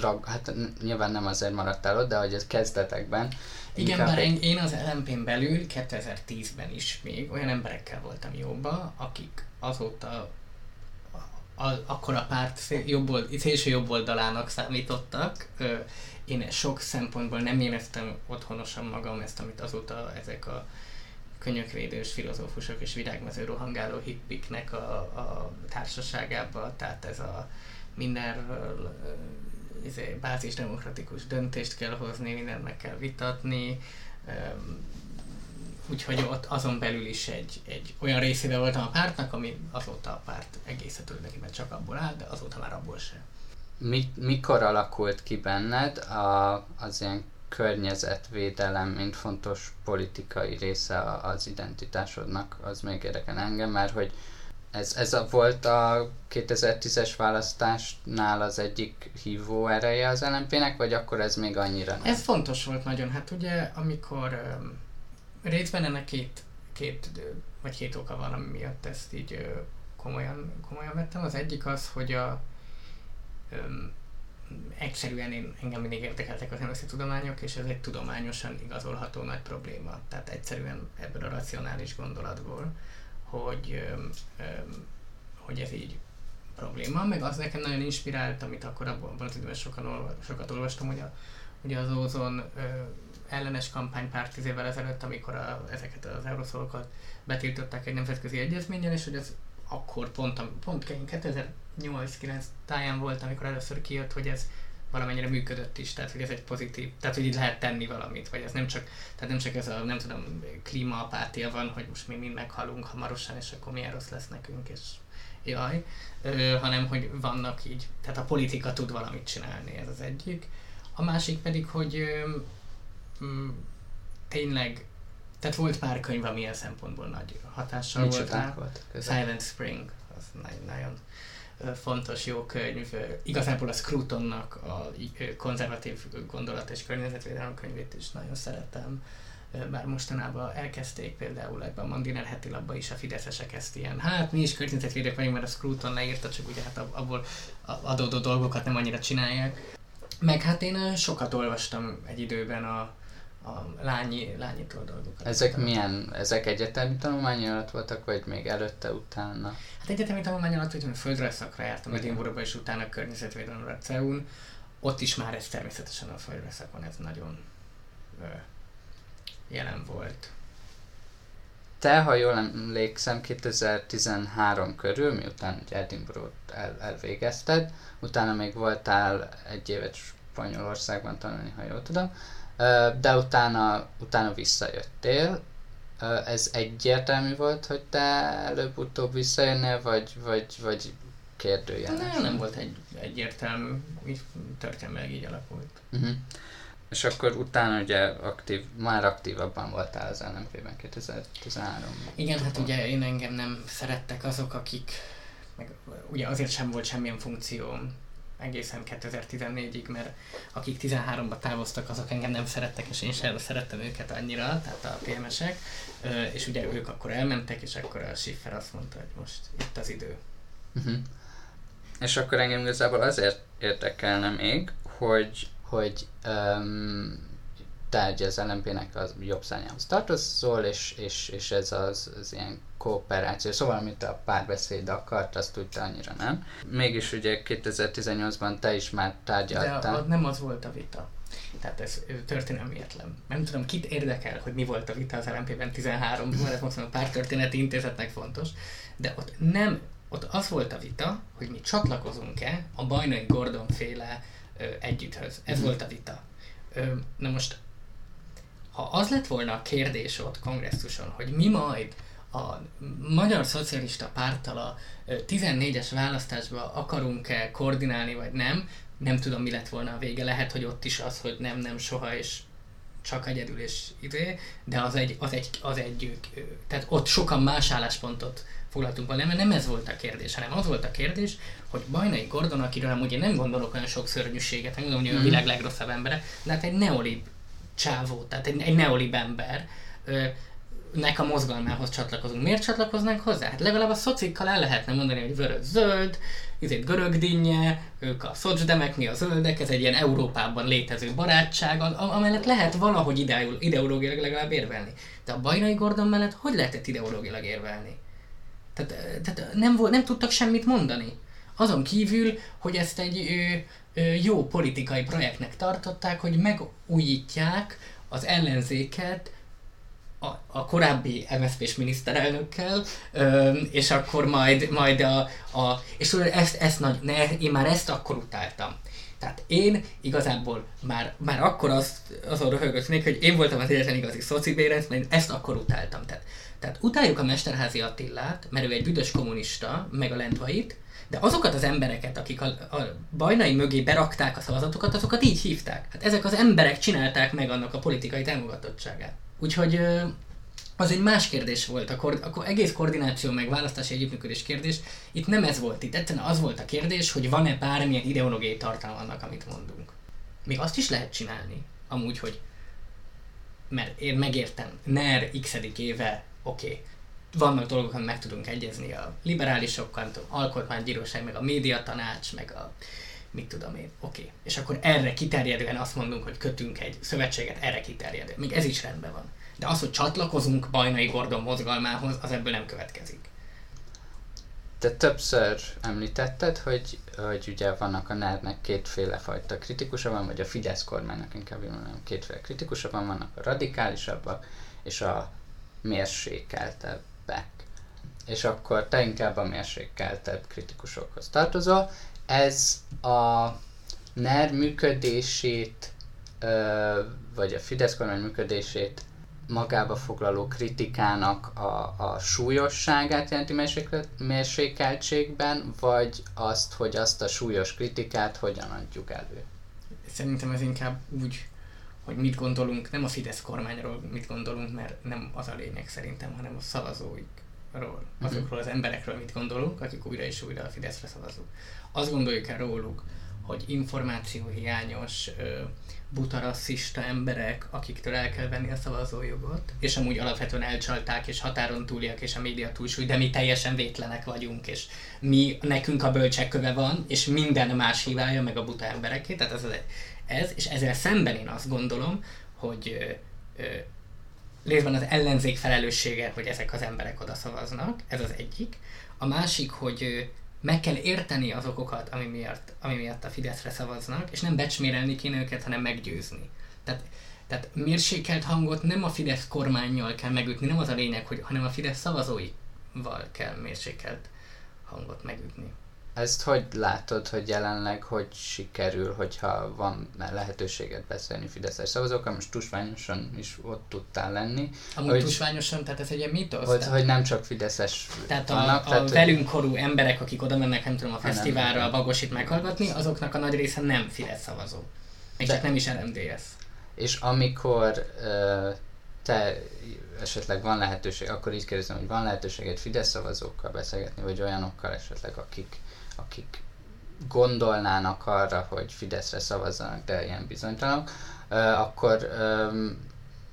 rag, hát nyilván nem azért maradtál ott, de hogy ez kezdetekben. Igen, bár egy... én az LMP-n belül 2010-ben is még olyan emberekkel voltam jobban, akik azóta a, akkor a párt jobb szélső jobb oldalának számítottak. Én sok szempontból nem éreztem otthonosan magam ezt, amit azóta ezek a könyökvédős filozófusok és virágmező rohangáló hippiknek a, a társaságába, tehát ez a mindenről izé, bázis demokratikus döntést kell hozni, mindent meg kell vitatni, úgyhogy ott azon belül is egy, egy olyan részébe voltam a pártnak, ami azóta a párt egészet mert csak abból áll, de azóta már abból sem. Mi, mikor alakult ki benned a, az ilyen környezetvédelem, mint fontos politikai része az identitásodnak, az még érdekel engem, mert hogy ez, ez a, volt a 2010-es választásnál az egyik hívó ereje az LNP-nek, vagy akkor ez még annyira nem? Ez fontos volt nagyon. Hát ugye, amikor részben ennek két, két, vagy két oka van, ami miatt ezt így komolyan, komolyan vettem. Az egyik az, hogy a, öm, egyszerűen én, engem mindig érdekeltek az tudományok, és ez egy tudományosan igazolható nagy probléma. Tehát egyszerűen ebből a racionális gondolatból, hogy, hogy ez így probléma, meg az nekem nagyon inspirált, amit akkor abban az időben sokan, sokat olvastam, hogy, a, hogy az ózon ö, ellenes kampány pár tíz évvel ezelőtt, amikor a, ezeket az aeroszolokat betiltották egy nemzetközi egyezménnyel, és hogy ez akkor pont, pont 2008-9 táján volt, amikor először kijött, hogy ez valamennyire működött is, tehát hogy ez egy pozitív, tehát hogy itt lehet tenni valamit, vagy ez nem csak, tehát nem csak ez a, nem tudom, klímaapátia van, hogy most mi mind meghalunk hamarosan, és akkor milyen rossz lesz nekünk, és jaj, ö, hanem hogy vannak így, tehát a politika tud valamit csinálni, ez az egyik. A másik pedig, hogy ö, m, tényleg, tehát volt pár könyv, ami ilyen szempontból nagy hatással Nincs volt rá. volt Silent Spring, az nagyon, nagyon fontos, jó könyv. Igazából a Scrutonnak a konzervatív gondolat és környezetvédelem könyvét is nagyon szeretem bár mostanában elkezdték például ebben a Mandiner heti labba is a fideszesek ezt ilyen, hát mi is környezetvédők vagyunk, mert a Scruton leírta, csak ugye hát abból adódó dolgokat nem annyira csinálják. Meg hát én sokat olvastam egy időben a, a lányi, lányitól dolgokat. Ezek milyen, ezek egyetemi tanulmányi alatt voltak, vagy még előtte, utána? Hát egyetemi tanulmány alatt, hogy földrajzszakra jártam Edinburghba, és utána környezetvédelemre CEUN. Ott is már ez természetesen a földrajzszakon, ez nagyon jelen volt. Te, ha jól emlékszem, 2013 körül, miután Edinburgh-t el, elvégezted, utána még voltál egy évet Spanyolországban tanulni, ha jól tudom, de utána, utána visszajöttél. Ez egyértelmű volt, hogy te előbb-utóbb visszajönnél, vagy, vagy, vagy kérdőjeles? Nem, nem volt egy, egyértelmű, így történelmileg így alakult. Uh-huh. És akkor utána ugye aktív, már aktívabban voltál az LNP-ben 2013 Igen, hát ugye én engem nem szerettek azok, akik, meg ugye azért sem volt semmilyen funkcióm egészen 2014-ig, mert akik 13-ba távoztak, azok engem nem szerettek, és én sem szerettem őket annyira, tehát a PMS-ek, és ugye ők akkor elmentek, és akkor a Schiffer azt mondta, hogy most itt az idő. Uh-huh. És akkor engem igazából azért érdekelne még, hogy hogy um, te az LMP-nek a jobb szárnyához tartozol, és, és, és ez az, az ilyen kooperáció. Szóval, amit a párbeszéd akart, azt úgy annyira nem. Mégis ugye 2018-ban te is már tárgyaltál. De a, nem az volt a vita. Tehát ez történelmietlen. Nem tudom, kit érdekel, hogy mi volt a vita az LMP-ben 13-ban, ez most a pártörténeti intézetnek fontos, de ott nem, ott az volt a vita, hogy mi csatlakozunk-e a Bajnai Gordon féle együtthöz. Ez mm. volt a vita. Na most, ha az lett volna a kérdés ott kongresszuson, hogy mi majd a Magyar Szocialista Párttal a 14-es választásba akarunk-e koordinálni, vagy nem, nem tudom, mi lett volna a vége. Lehet, hogy ott is az, hogy nem, nem, soha, és csak egyedül és idő, de az egy, az egy, az egy, tehát ott sokan más álláspontot foglaltunk volna, mert nem ez volt a kérdés, hanem az volt a kérdés, hogy Bajnai Gordon, akiről amúgy én nem gondolok olyan sok szörnyűséget, nem gondolom, hogy ő a mhm. világ legrosszabb embere, de hát egy neolib csávó, tehát egy, egy neolib ember, ö, nek a mozgalmához csatlakozunk. Miért csatlakoznánk hozzá? Hát legalább a szocikkal el lehetne mondani, hogy vörös-zöld, izét görögdinnye, ők a szocsdemek, mi a zöldek, ez egy ilyen Európában létező barátság, amellett lehet valahogy ideológiailag legalább érvelni. De a Bajnai Gordon mellett hogy lehetett ideológiailag érvelni? Tehát, tehát nem, volt, nem tudtak semmit mondani. Azon kívül, hogy ezt egy jó politikai projektnek tartották, hogy megújítják az ellenzéket a, a korábbi MSZP-s miniszterelnökkel, ö, és akkor majd, majd a, a és tudod, ezt, ezt nagy, ne, én már ezt akkor utáltam. Tehát én igazából már, már akkor azt, azon röhögötnék, hogy én voltam az egyetlen igazi szocibérenc, mert ezt akkor utáltam. Tehát tehát utáljuk a Mesterházi Attillát, mert ő egy büdös kommunista, meg a Lendvait, de azokat az embereket, akik a, a bajnai mögé berakták a szavazatokat, azokat így hívták. Hát ezek az emberek csinálták meg annak a politikai támogatottságát. Úgyhogy az egy más kérdés volt, a, kor, a egész koordináció meg választási együttműködés kérdés, itt nem ez volt, itt egyszerűen az volt a kérdés, hogy van-e bármilyen ideológiai tartalma annak, amit mondunk. Még azt is lehet csinálni, amúgy, hogy mert én megértem, NER x éve, oké, okay, vannak dolgok, amit meg tudunk egyezni a liberálisokkal, alkotmánybíróság, meg a médiatanács, meg a mit tudom én, oké. Okay. És akkor erre kiterjedően azt mondunk, hogy kötünk egy szövetséget, erre kiterjedő. Még ez is rendben van. De az, hogy csatlakozunk Bajnai Gordon mozgalmához, az ebből nem következik. Te többször említetted, hogy, hogy ugye vannak a NER-nek kétféle fajta kritikusa van, vagy a Fidesz kormánynak inkább nem kétféle kritikusa van, vannak a radikálisabbak és a mérsékeltebbek. És akkor te inkább a mérsékeltebb kritikusokhoz tartozol. Ez a NER működését, vagy a Fidesz kormány működését magába foglaló kritikának a, a súlyosságát jelenti mérsékeltségben, vagy azt, hogy azt a súlyos kritikát hogyan adjuk elő? Szerintem ez inkább úgy, hogy mit gondolunk, nem a Fidesz kormányról mit gondolunk, mert nem az a lényeg szerintem, hanem a szavazóikról, mhm. azokról az emberekről mit gondolunk, akik újra és újra a Fideszre szavazunk. Azt gondoljuk el róluk, hogy információhiányos, buta rasszista emberek, akiktől el kell venni a szavazójogot, és amúgy alapvetően elcsalták, és határon túliak, és a média túlsúly, de mi teljesen vétlenek vagyunk, és mi, nekünk a bölcsekköve van, és minden más hibája meg a buta embereké, tehát ez, ez, és ezzel szemben én azt gondolom, hogy ö, részben az ellenzék felelőssége, hogy ezek az emberek oda szavaznak, ez az egyik. A másik, hogy meg kell érteni az okokat, ami miatt, ami miatt a Fideszre szavaznak, és nem becsmérelni kéne őket, hanem meggyőzni. Tehát, tehát mérsékelt hangot nem a Fidesz kormányjal kell megütni, nem az a lényeg, hogy, hanem a Fidesz szavazóival kell mérsékelt hangot megütni. Ezt hogy látod, hogy jelenleg hogy sikerül, hogyha van lehetőséget beszélni Fideszes szavazókkal, most tusványosan is ott tudtál lenni. Amúgy hogy, tusványosan, tehát ez egy ilyen mitosz? Hogy, tehát, hogy nem csak Fideszes tehát vannak. A, a tehát, velünk korú emberek, akik oda mennek, nem tudom, a fesztiválra, a Bagosit meghallgatni, azoknak a nagy része nem Fidesz szavazó. Még csak nem is RMDS. És amikor uh, te esetleg van lehetőség, akkor így kérdezem, hogy van lehetőség egy Fidesz szavazókkal beszélgetni, vagy olyanokkal esetleg, akik akik gondolnának arra, hogy Fideszre szavazzanak, de ilyen bizonytalanok, akkor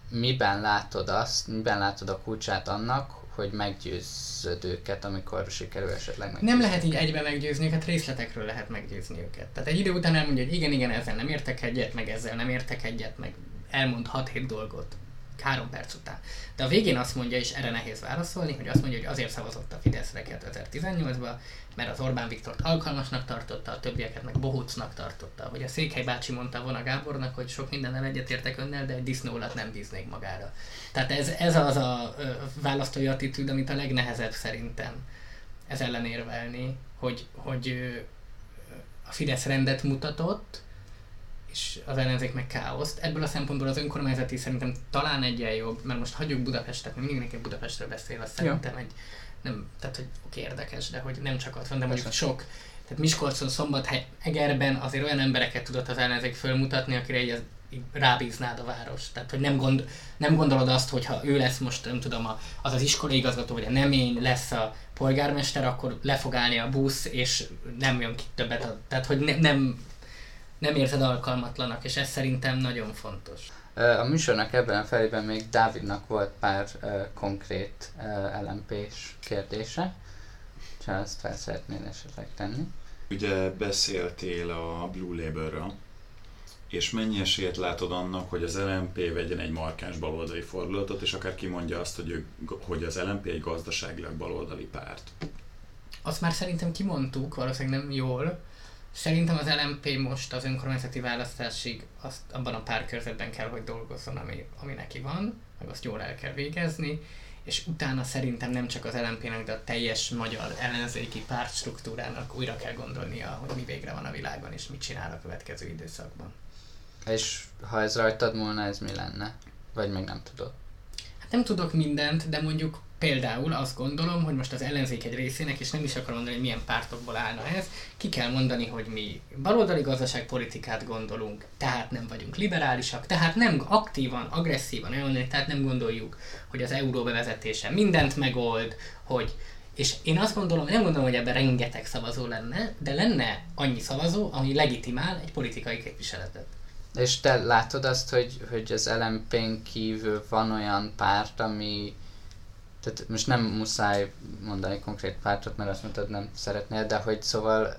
miben látod azt, miben látod a kulcsát annak, hogy meggyőzöd őket, amikor sikerül esetleg meggyőzni. Nem lehet így egybe meggyőzni őket, részletekről lehet meggyőzni őket. Tehát egy idő után elmondja, hogy igen, igen, ezzel nem értek egyet, meg ezzel nem értek egyet, meg elmond 6-7 dolgot három perc után. De a végén azt mondja, és erre nehéz válaszolni, hogy azt mondja, hogy azért szavazott a Fideszre 2018-ban, mert az Orbán Viktort alkalmasnak tartotta, a többieket meg bohócnak tartotta. Hogy a Székhely bácsi mondta volna Gábornak, hogy sok mindennel egyetértek önnel, de egy disznólat nem bíznék magára. Tehát ez, ez az a választói attitűd, amit a legnehezebb szerintem ez ellen érvelni, hogy, hogy a Fidesz rendet mutatott, és az ellenzék meg káoszt. Ebből a szempontból az önkormányzati szerintem talán egyen jobb, mert most hagyjuk Budapestet, mert mindig nekem Budapestről beszél, azt szerintem egy, nem, tehát hogy oké, érdekes, de hogy nem csak ott van, de mondjuk Persze. sok, tehát Miskolcon, Szombathely, Egerben azért olyan embereket tudott az ellenzék fölmutatni, akire így, így rábíznád a város. Tehát, hogy nem, gond, nem gondolod azt, hogy ha ő lesz most, nem tudom, a, az az iskolai igazgató, vagy a nemény lesz a polgármester, akkor le fog állni a busz, és nem jön ki többet. Tehát, hogy ne, nem nem érzed alkalmatlanak, és ez szerintem nagyon fontos. A műsornak ebben a felében még Dávidnak volt pár uh, konkrét uh, LMP-s kérdése, ha ezt fel szeretnél esetleg tenni. Ugye beszéltél a Blue Label-ről, és mennyi esélyt látod annak, hogy az LMP vegyen egy markáns baloldali fordulatot, és akár kimondja azt, hogy, ő, hogy az LMP egy gazdaságilag baloldali párt? Azt már szerintem kimondtuk, valószínűleg nem jól, Szerintem az LMP most az önkormányzati választásig azt abban a pár körzetben kell, hogy dolgozzon, ami, ami neki van, meg azt jól el kell végezni, és utána szerintem nem csak az LMP-nek, de a teljes magyar ellenzéki pártstruktúrának újra kell gondolnia, hogy mi végre van a világban, és mit csinál a következő időszakban. És ha ez rajtad múlna, ez mi lenne? Vagy még nem tudod? Hát nem tudok mindent, de mondjuk Például azt gondolom, hogy most az ellenzék egy részének, és nem is akarom mondani, hogy milyen pártokból állna ez, ki kell mondani, hogy mi baloldali gazdaságpolitikát gondolunk, tehát nem vagyunk liberálisak, tehát nem aktívan, agresszívan elmondani, tehát nem gondoljuk, hogy az euró bevezetése mindent megold, hogy és én azt gondolom, nem gondolom, hogy ebben rengeteg szavazó lenne, de lenne annyi szavazó, ami legitimál egy politikai képviseletet. És te látod azt, hogy, hogy az LMP-n kívül van olyan párt, ami tehát most nem muszáj mondani konkrét pártot, mert azt mondtad nem szeretnél, de hogy szóval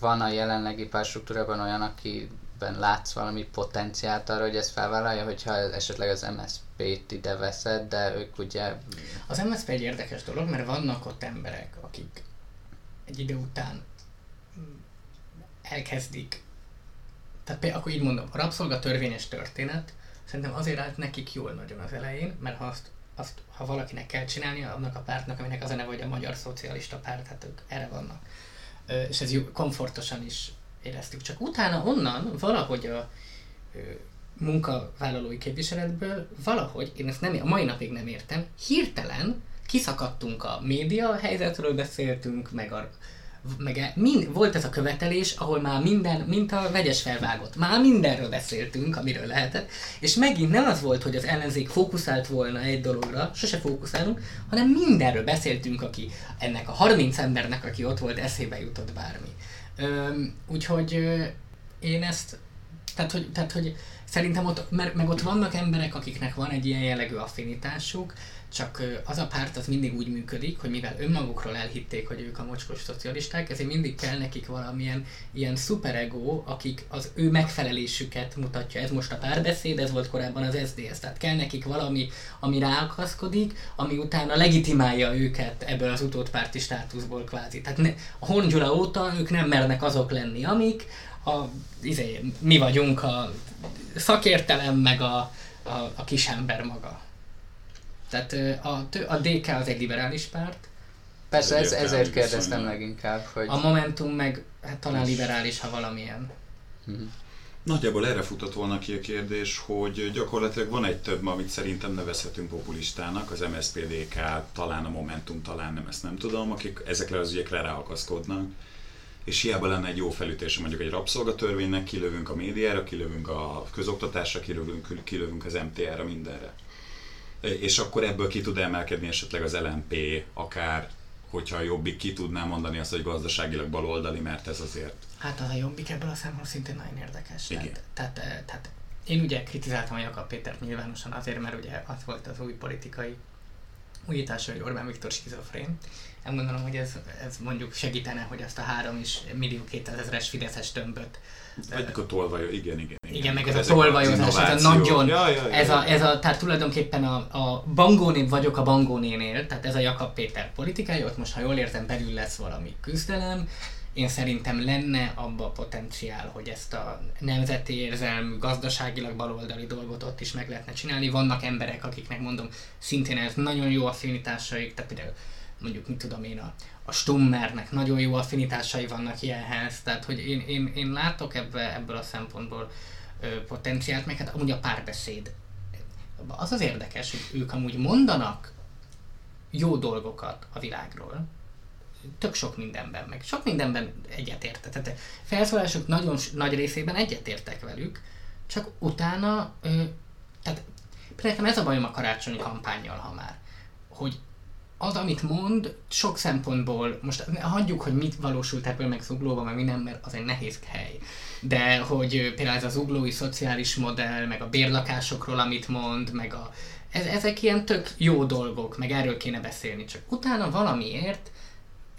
van a jelenlegi pártstruktúrában olyan, akiben látsz valami potenciált arra, hogy ezt felvállalja, hogyha esetleg az MSZP-t ide veszed, de ők ugye... Az MSZP egy érdekes dolog, mert vannak ott emberek, akik egy idő után elkezdik. Tehát például akkor így mondom, a rabszolgatörvényes történet szerintem azért állt nekik jól nagyon az elején, mert ha azt, azt ha valakinek kell csinálnia, annak a pártnak, aminek az a neve, hogy a Magyar Szocialista Párt, hát ők erre vannak. És ez jó, komfortosan is éreztük. Csak utána onnan valahogy a munkavállalói képviseletből valahogy, én ezt nem, a mai napig nem értem, hirtelen kiszakadtunk a média helyzetről beszéltünk, meg a meg mind, volt ez a követelés, ahol már minden, mint a vegyes felvágott. Már mindenről beszéltünk, amiről lehetett, és megint nem az volt, hogy az ellenzék fókuszált volna egy dologra, sose fókuszálunk, hanem mindenről beszéltünk, aki ennek a 30 embernek, aki ott volt, eszébe jutott bármi. Üm, úgyhogy én ezt, tehát hogy, tehát, hogy szerintem ott, mert, meg ott vannak emberek, akiknek van egy ilyen jellegű affinitásuk, csak az a párt az mindig úgy működik, hogy mivel önmagukról elhitték, hogy ők a mocskos szocialisták, ezért mindig kell nekik valamilyen ilyen szuperego, akik az ő megfelelésüket mutatja. Ez most a párbeszéd, ez volt korábban az SDS. Tehát kell nekik valami, ami ráakaszkodik, ami utána legitimálja őket ebből az utódpárti státuszból kvázi. Tehát ne, a Hongyula óta ők nem mernek azok lenni, amik a, izé, mi vagyunk a szakértelem, meg a, a, a kisember maga. Tehát a, a DK az egy liberális párt. Persze, ez, ezért kérdeztem leginkább, hogy... A Momentum meg hát talán liberális, ha valamilyen. Uh-huh. Nagyjából erre futott volna ki a kérdés, hogy gyakorlatilag van egy több, amit szerintem nevezhetünk populistának, az MSZPDK, talán a Momentum, talán nem, ezt nem tudom, akik ezekre az ügyekre ráakaszkodnak. És hiába lenne egy jó felütés, mondjuk egy rabszolgatörvénynek, kilövünk a médiára, kilövünk a közoktatásra, kilövünk, kilövünk az MTR-ra, mindenre és akkor ebből ki tud emelkedni esetleg az LMP, akár hogyha a Jobbik ki tudná mondani azt, hogy gazdaságilag baloldali, mert ez azért... Hát az a Jobbik ebből a szempontból szintén nagyon érdekes. Igen. Tehát, tehát, eh, tehát én ugye kritizáltam a Jakab Pétert nyilvánosan azért, mert ugye az volt az új politikai újítása, hogy Orbán Viktor skizofrén. Nem gondolom, hogy ez, ez mondjuk segítene, hogy azt a három is millió 200 ezeres Fideszes tömböt vagy a tolvajó, igen, igen. Igen, igen meg ez a tolvajozás, ez a nagyon, ja, ja, ja, ez, a, ez a, tehát tulajdonképpen a, a bangóné vagyok a bangónénél, tehát ez a Jakab Péter politikája, ott most ha jól értem belül lesz valami küzdelem, én szerintem lenne abba a potenciál, hogy ezt a nemzeti érzelmű, gazdaságilag baloldali dolgot ott is meg lehetne csinálni. Vannak emberek, akiknek mondom, szintén ez nagyon jó affinitásaik, tehát például mondjuk mit tudom én, a, a Stummernek nagyon jó affinitásai vannak ilyenhez, tehát hogy én, én, én látok ebbe, ebből a szempontból ö, potenciált, meg hát amúgy a párbeszéd. Az az érdekes, hogy ők amúgy mondanak jó dolgokat a világról, tök sok mindenben, meg sok mindenben egyetértek. Tehát felszólások nagyon nagy részében egyetértek velük, csak utána, ö, tehát például ez a bajom a karácsonyi kampányjal, ha már, hogy az, amit mond, sok szempontból, most hagyjuk, hogy mit valósult ebből meg zuglóban, meg minden, mert az egy nehéz hely. De hogy például ez az zuglói szociális modell, meg a bérlakásokról, amit mond, meg a, ez, ezek ilyen tök jó dolgok, meg erről kéne beszélni, csak utána valamiért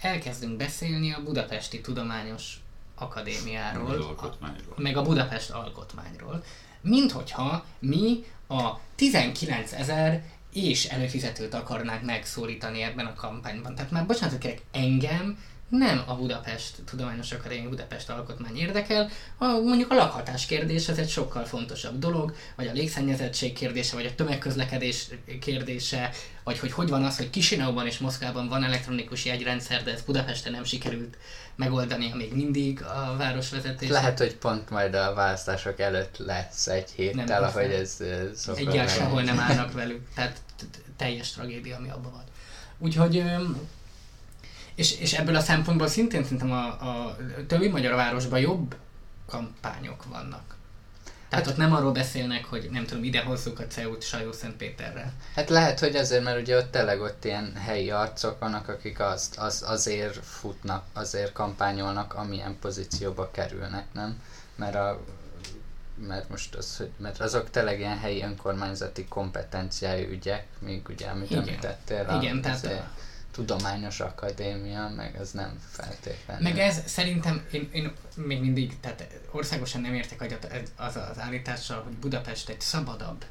elkezdünk beszélni a Budapesti Tudományos Akadémiáról, a, meg a Budapest alkotmányról, mint hogyha mi a 19 ezer és előfizetőt akarnák megszólítani ebben a kampányban. Tehát már bocsánat, kérek, engem nem a Budapest Tudományos Akadémia Budapest Alkotmány érdekel, a, mondjuk a lakhatás kérdése ez egy sokkal fontosabb dolog, vagy a légszennyezettség kérdése, vagy a tömegközlekedés kérdése, vagy hogy hogy van az, hogy Kisinauban és Moszkvában van elektronikus jegyrendszer, de ez Budapesten nem sikerült megoldani még mindig a városvezetés. Lehet, hogy pont majd a választások előtt lesz egy héttel, ahogy ez szokott Egyáltalán sehol nem állnak velük, tehát teljes tragédia, ami abban van. Úgyhogy és, és ebből a szempontból szintén szerintem a, a többi magyar városban jobb kampányok vannak. Tehát hát, ott nem arról beszélnek, hogy nem tudom, ide hozzuk a CEU-t Sajó Szentpéterre. Hát lehet, hogy azért, mert ugye ott tényleg ott ilyen helyi arcok vannak, akik azt, az, azért futnak, azért kampányolnak, amilyen pozícióba kerülnek, nem? Mert a mert most az, hogy, mert azok tényleg ilyen helyi önkormányzati kompetenciájú ügyek, még ugye, amit Igen. említettél, Igen, tehát a- tudományos akadémia, meg az nem feltétlenül. Meg ez szerintem, én, én még mindig, tehát országosan nem értek ez- az az állítással, hogy Budapest egy szabadabb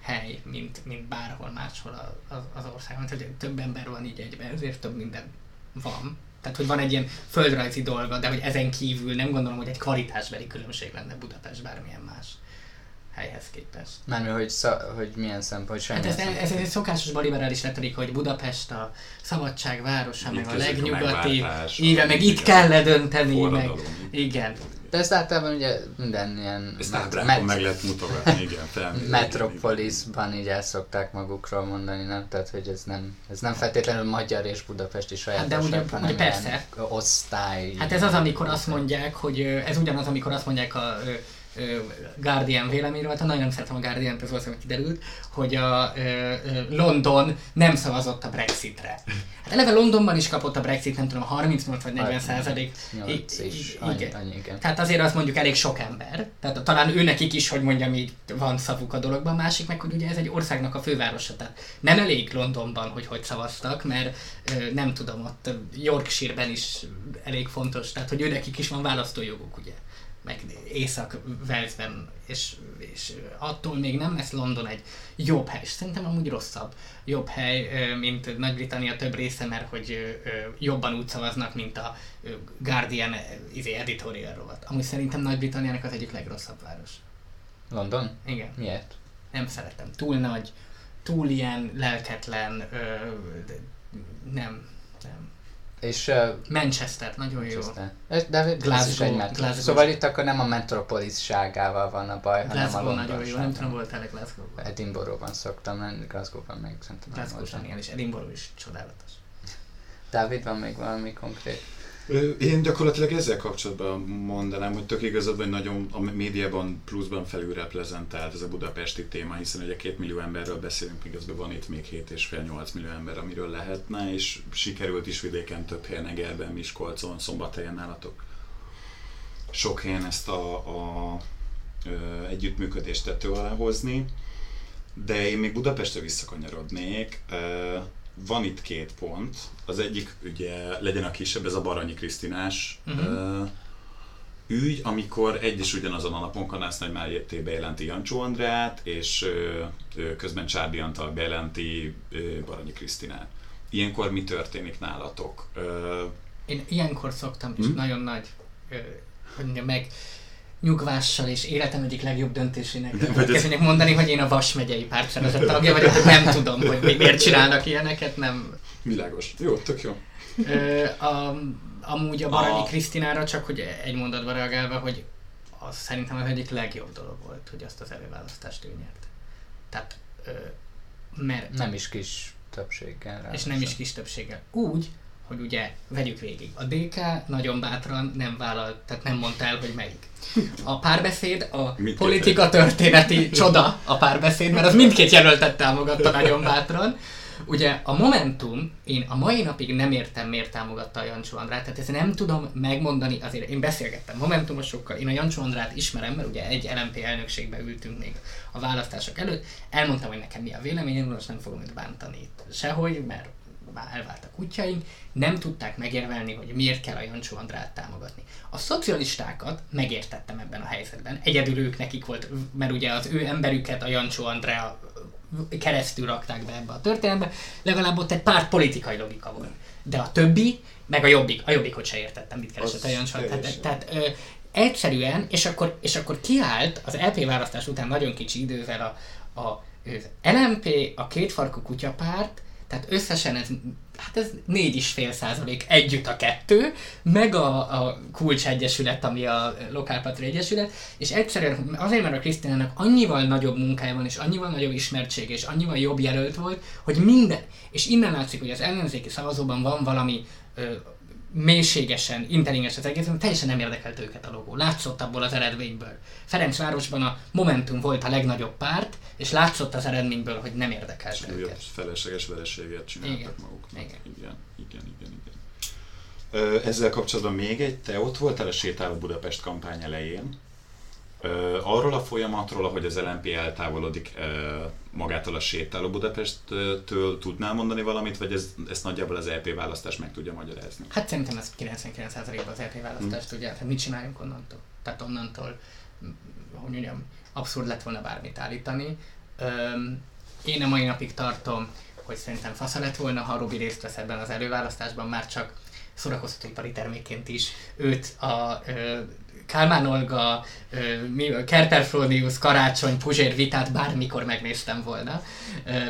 hely, mint, mint bárhol máshol az, az országban. Tehát több ember van így egyben, ezért több minden van. Tehát, hogy van egy ilyen földrajzi dolga, de hogy ezen kívül nem gondolom, hogy egy kvalitásbeli különbség lenne Budapest bármilyen más helyhez képest. Mármint, hogy, szá, hogy milyen szempont, hogy Hát semmi ez, ez, ez egy szokásos baliberális retorika, hogy Budapest a szabadság városa, meg a legnyugati, a- meg itt kell ledönteni, meg igen. De ezt általában ugye minden ilyen Ezt met- ábrákon met- meg lehet mutogatni, igen. felmérni. Metropolisban így el szokták magukról mondani, nem? Tehát, hogy ez nem, ez nem feltétlenül magyar és budapesti Hát de ugye- sajátosság, hanem ugye persze. osztály. Hát ez az, amikor azt mondják, hogy ez ugyanaz, amikor azt mondják a Guardian véleményről, hát nagyon szeretem a Guardian-t, ez valószínűleg kiderült, hogy a ö, ö, London nem szavazott a Brexitre. Hát eleve Londonban is kapott a Brexit, nem tudom, 38 vagy 40 százalék. Nyolc is, annyi, annyi, igen. Tehát azért azt mondjuk elég sok ember. Tehát talán ő nekik is, hogy mondjam így, van szavuk a dologban. A másik meg, hogy ugye ez egy országnak a fővárosa. Tehát nem elég Londonban, hogy hogy szavaztak, mert ö, nem tudom, ott Yorkshire-ben is elég fontos. Tehát, hogy ő nekik is van választójoguk, ugye meg Észak-Velszben, és, és attól még nem lesz London egy jobb hely, és szerintem amúgy rosszabb jobb hely, mint Nagy-Britannia több része, mert hogy jobban úgy szavaznak, mint a Guardian izé, editorial rovat. Amúgy szerintem Nagy-Britanniának az egyik legrosszabb város. London? Igen, Miért? nem szeretem. Túl nagy, túl ilyen lelketlen, ö, nem. És uh, Manchester, nagyon jó. Ez, de ez is Glasgow- egy metro. Glasgow. Szóval itt akkor nem a metropolisságával van a baj, hanem a Glasgow nagyon jó, nem tudom, voltál-e Glasgow-ban? Edinburghban szoktam lenni, Glasgow-ban még szerintem nem Glasgow voltam. zseniális, Edinburgh is csodálatos. Dávid, van még valami konkrét? Én gyakorlatilag ezzel kapcsolatban mondanám, hogy tök igazad, hogy nagyon a médiában pluszban felülreprezentált ez a budapesti téma, hiszen ugye két millió emberről beszélünk, miközben van itt még 7,5-8 millió ember, amiről lehetne, és sikerült is vidéken több helyen, Egerben, Miskolcon, Szombathelyen nálatok. Sok helyen ezt a, a ö, együttműködést tető alá hozni, de én még Budapestre visszakanyarodnék. Ö, Van itt két pont. Az egyik ugye legyen a kisebb, ez a Baranyi Krisztinás Mhm. ö, ügy, amikor egy és ugyanazon a napon Kanász Nagy Máté bejelenti Jancsó Andrát, és közben Csárdi Antal bejelenti Baranyi Krisztinát. Ilyenkor mi történik nálatok? Én ilyenkor szoktam, és Hm? nagyon nagy, hogy mondjam meg, nyugvással és életem egyik legjobb döntésének kezdenek mondani, hogy én a Vas megyei pártszervezet tagja vagyok, hogy nem tudom, hogy mi- miért csinálnak ilyeneket, nem. világos. Jó, tök jó. Ö, a, amúgy a Baranyi A- Krisztinára csak, hogy egy mondatba reagálva, hogy az szerintem az egyik legjobb dolog volt, hogy azt az előválasztást ő nyert. Tehát, ö, mert Nem is kis többséggel. és nem is kis többséggel. Úgy, hogy ugye vegyük végig. A DK nagyon bátran nem vállalt, tehát nem mondta el, hogy melyik. A párbeszéd, a Mindkét politika történeti csoda a párbeszéd, mert az mindkét jelöltet támogatta nagyon bátran. Ugye a Momentum, én a mai napig nem értem, miért támogatta a Jancsó Andrát, tehát ezt nem tudom megmondani, azért én beszélgettem Momentumosokkal, én a Jancsó Andrát ismerem, mert ugye egy LMP elnökségbe ültünk még a választások előtt, elmondtam, hogy nekem mi a véleményem, most nem fogom őt bántani itt sehogy, mert már elváltak útjaink, nem tudták megérvelni, hogy miért kell a Jancsó Andrát támogatni. A szocialistákat megértettem ebben a helyzetben, egyedül ők nekik volt, mert ugye az ő emberüket a Jancsó Andrea keresztül rakták be ebbe a történetbe, legalább ott egy pár politikai logika volt. De a többi, meg a jobbik, a jobbikot se értettem, mit keresett a Jancsó. Tehát, tehát ö, egyszerűen, és akkor, és akkor kiállt az LP választás után nagyon kicsi idővel a, a az LMP, a kétfarkú kutyapárt, tehát összesen ez, hát ez 4,5 százalék együtt a kettő, meg a, a kulcsegyesület, ami a lokálpatri egyesület, és egyszerűen azért, mert a Krisztinának annyival nagyobb munkája van, és annyival nagyobb ismertsége, és annyival jobb jelölt volt, hogy minden, és innen látszik, hogy az ellenzéki szavazóban van valami ö, mélységesen, intelligens az egész, teljesen nem érdekelt őket a logó. Látszott abból az eredményből. Ferencvárosban a Momentum volt a legnagyobb párt, és látszott az eredményből, hogy nem érdekelt És őket. felesleges vereséget csináltak Igen. maguknak. Igen. igen, igen, igen. igen. Ezzel kapcsolatban még egy, te ott voltál a Sétáló Budapest kampány elején. Arról a folyamatról, ahogy az LNP eltávolodik magától a sétáló Budapesttől tudnál mondani valamit, vagy ez, ezt nagyjából az EP választás meg tudja magyarázni? Hát szerintem ez 99%-ban az EP választást hmm. tudja, hát mit csináljunk onnantól? Tehát onnantól, hogy mondjam, abszurd lett volna bármit állítani. Öm, én a mai napig tartom, hogy szerintem fasza lett volna, ha Robi részt vesz ebben az előválasztásban, már csak szórakoztatóipari termékként is őt a Kálmán Olga, Kerperfronius, Karácsony, Puzsér vitát bármikor megnéztem volna.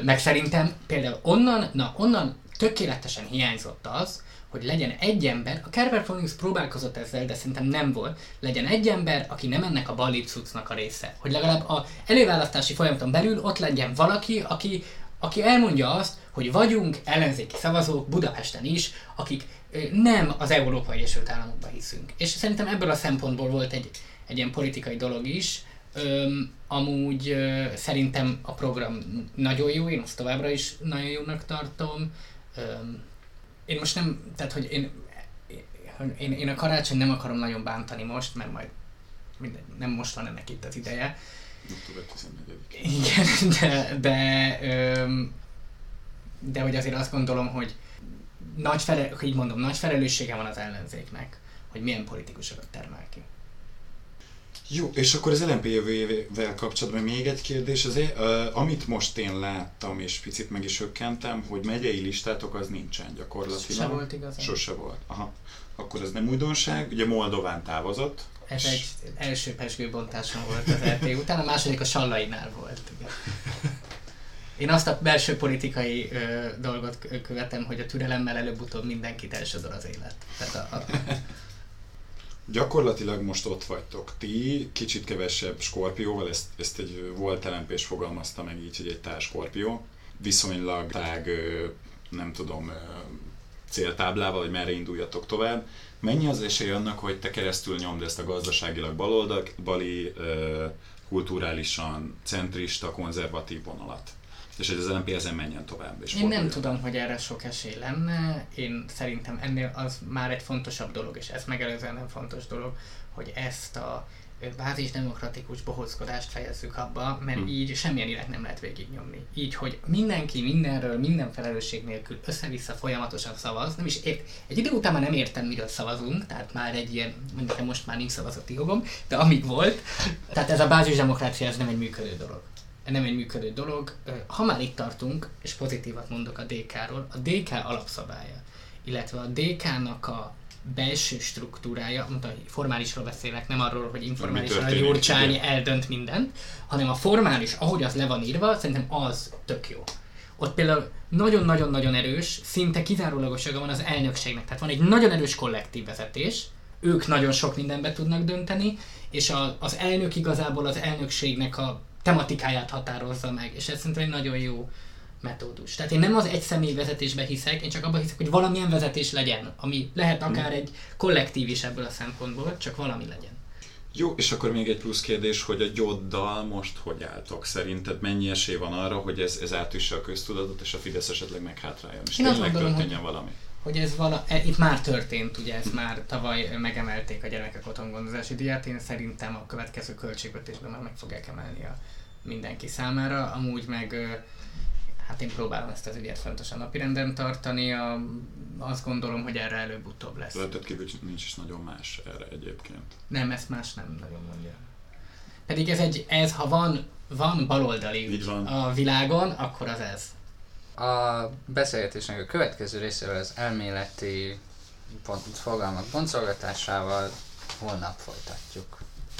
Meg szerintem például onnan, na onnan tökéletesen hiányzott az, hogy legyen egy ember, a Kerperfronius próbálkozott ezzel, de szerintem nem volt, legyen egy ember, aki nem ennek a balipcucnak a része. Hogy legalább a előválasztási folyamaton belül ott legyen valaki, aki, aki elmondja azt, hogy vagyunk ellenzéki szavazók Budapesten is, akik nem az Európai Egyesült Államokban hiszünk. És szerintem ebből a szempontból volt egy, egy ilyen politikai dolog is. Öm, amúgy ö, szerintem a program nagyon jó, én azt továbbra is nagyon jónak tartom. Öm, én most nem, tehát hogy én, én, én a karácsony nem akarom nagyon bántani most, mert majd minden, nem most van ennek itt az ideje. Igen, de, de, öm, de hogy azért azt gondolom, hogy nagy fele, így mondom, nagy felelőssége van az ellenzéknek, hogy milyen politikusokat termel ki. Jó, és akkor az LNP jövőjével kapcsolatban még egy kérdés. Az, uh, amit most én láttam, és picit meg is hökkentem, hogy megyei listátok az nincsen gyakorlatilag. Sose volt igazán. Sose volt. Aha. Akkor ez nem újdonság. Ugye Moldován távozott. Ez és... egy első pesgőbontáson volt az LP után, a második a Sallainál volt. Igen. [laughs] Én azt a belső politikai ö, dolgot követem, hogy a türelemmel előbb-utóbb mindenkit elsodor az élet. Tehát a, a... Gyakorlatilag most ott vagytok. Ti kicsit kevesebb skorpióval, ezt, ezt egy volt lmp fogalmazta meg így, hogy egy társ skorpió. Viszonylag tág, nem tudom, céltáblával, hogy merre induljatok tovább. Mennyi az esély annak, hogy te keresztül nyomd ezt a gazdaságilag baloldali, kulturálisan centrista, konzervatív vonalat? És hogy az LNP ezen menjen tovább. És Én nem tudom, hogy erre sok esély lenne. Én szerintem ennél az már egy fontosabb dolog, és ez megelőzően nem fontos dolog, hogy ezt a bázis demokratikus bohózkodást fejezzük abba, mert hmm. így semmilyen irány nem lehet végignyomni. Így, hogy mindenki mindenről, minden felelősség nélkül össze-vissza folyamatosan szavaz, nem is ért, egy idő után már nem értem, miről szavazunk, tehát már egy ilyen, mondjuk most már nincs szavazati jogom, de amíg volt, tehát ez a bázis demokrácia, ez nem egy működő dolog nem egy működő dolog. Ha már itt tartunk, és pozitívat mondok a DK-ról, a DK alapszabálya, illetve a DK-nak a belső struktúrája, mondta, formálisról beszélek, nem arról, hogy informálisan a Gyurcsány eldönt mindent, hanem a formális, ahogy az le van írva, szerintem az tök jó. Ott például nagyon-nagyon-nagyon erős, szinte kizárólagossága van az elnökségnek. Tehát van egy nagyon erős kollektív vezetés, ők nagyon sok mindenbe tudnak dönteni, és a, az elnök igazából az elnökségnek a tematikáját határozza meg, és ez szerintem egy nagyon jó metódus. Tehát én nem az egy személy vezetésbe hiszek, én csak abban hiszek, hogy valamilyen vezetés legyen, ami lehet akár egy kollektív is ebből a szempontból, csak valami legyen. Jó, és akkor még egy plusz kérdés, hogy a gyoddal most hogy álltok? Szerinted mennyi esély van arra, hogy ez, ez átüsse a köztudatot, és a Fidesz esetleg meghátráljon, és Én tényleg gondolom, történjen hogy, valami? Hogy ez vala, e, itt már történt, ugye ezt már tavaly megemelték a gyerekek otthongondozási díját, én szerintem a következő költségvetésben már meg fogják emelni a mindenki számára, amúgy meg hát én próbálom ezt az ügyet fontosan napirenden tartani, a, azt gondolom, hogy erre előbb-utóbb lesz. Lehetett kívül nincs is nagyon más erre egyébként. Nem, ezt más nem nagyon mondja. Pedig ez egy, ez ha van, van baloldali Így van. a világon, akkor az ez. A beszélgetésnek a következő részével az elméleti pont, fogalmak boncolgatásával holnap folytatjuk.